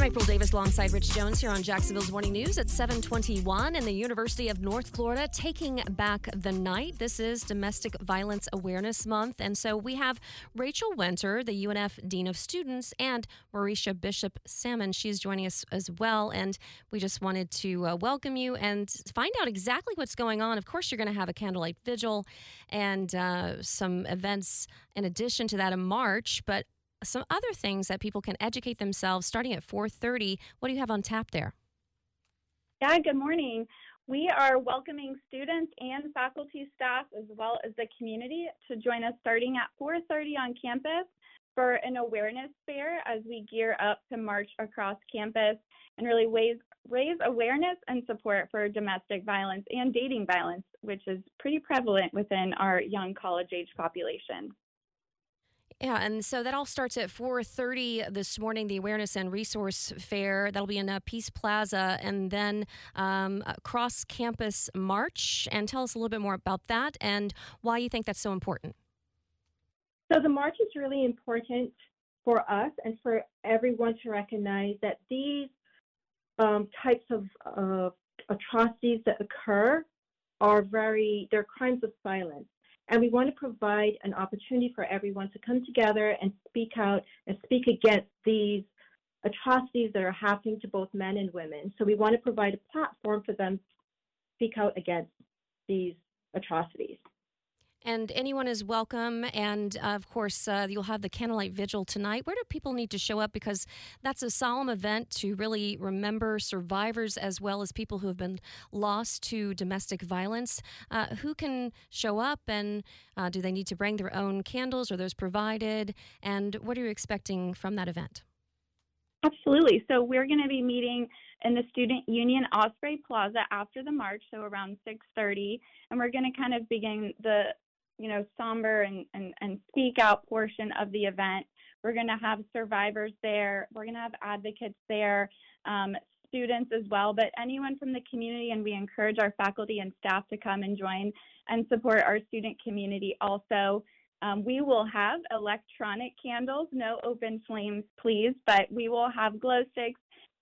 I'm April Davis alongside Rich Jones here on Jacksonville's Morning News at 721 and the University of North Florida taking back the night. This is Domestic Violence Awareness Month. And so we have Rachel Winter, the UNF Dean of Students, and Maurisha Bishop Salmon. She's joining us as well. And we just wanted to uh, welcome you and find out exactly what's going on. Of course, you're going to have a candlelight vigil and uh, some events in addition to that in March. But some other things that people can educate themselves starting at 4.30 what do you have on tap there? Yeah good morning. We are welcoming students and faculty staff as well as the community to join us starting at 4.30 on campus for an awareness fair as we gear up to march across campus and really raise, raise awareness and support for domestic violence and dating violence, which is pretty prevalent within our young college age population. Yeah, and so that all starts at 4:30 this morning. The awareness and resource fair that'll be in uh, Peace Plaza, and then um, cross campus march. And tell us a little bit more about that and why you think that's so important. So the march is really important for us and for everyone to recognize that these um, types of uh, atrocities that occur are very they're crimes of silence and we want to provide an opportunity for everyone to come together and speak out and speak against these atrocities that are happening to both men and women. So we want to provide a platform for them to speak out against these atrocities and anyone is welcome. And uh, of course, uh, you'll have the candlelight vigil tonight. Where do people need to show up? Because that's a solemn event to really remember survivors as well as people who have been lost to domestic violence. Uh, who can show up, and uh, do they need to bring their own candles? Are those provided? And what are you expecting from that event? Absolutely. So we're going to be meeting in the Student Union Osprey Plaza after the march, so around 6:30, and we're going to kind of begin the you know, somber and, and, and speak out portion of the event. We're going to have survivors there. We're going to have advocates there, um, students as well, but anyone from the community. And we encourage our faculty and staff to come and join and support our student community also. Um, we will have electronic candles, no open flames, please, but we will have glow sticks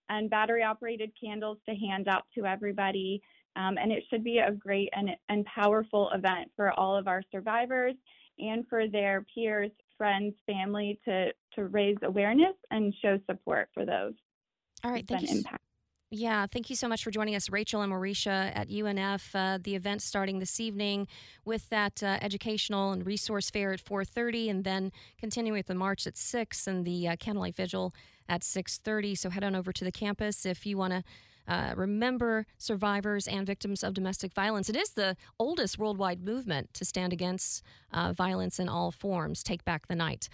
and battery operated candles to hand out to everybody. Um, and it should be a great and, and powerful event for all of our survivors and for their peers, friends, family to, to raise awareness and show support for those. All right, thank you. Impact. Yeah, thank you so much for joining us, Rachel and Maurisha at UNF. Uh, the event starting this evening with that uh, educational and resource fair at 4:30, and then continuing with the march at six and the uh, candlelight vigil at 6:30. So head on over to the campus if you want to uh, remember survivors and victims of domestic violence. It is the oldest worldwide movement to stand against uh, violence in all forms. Take back the night.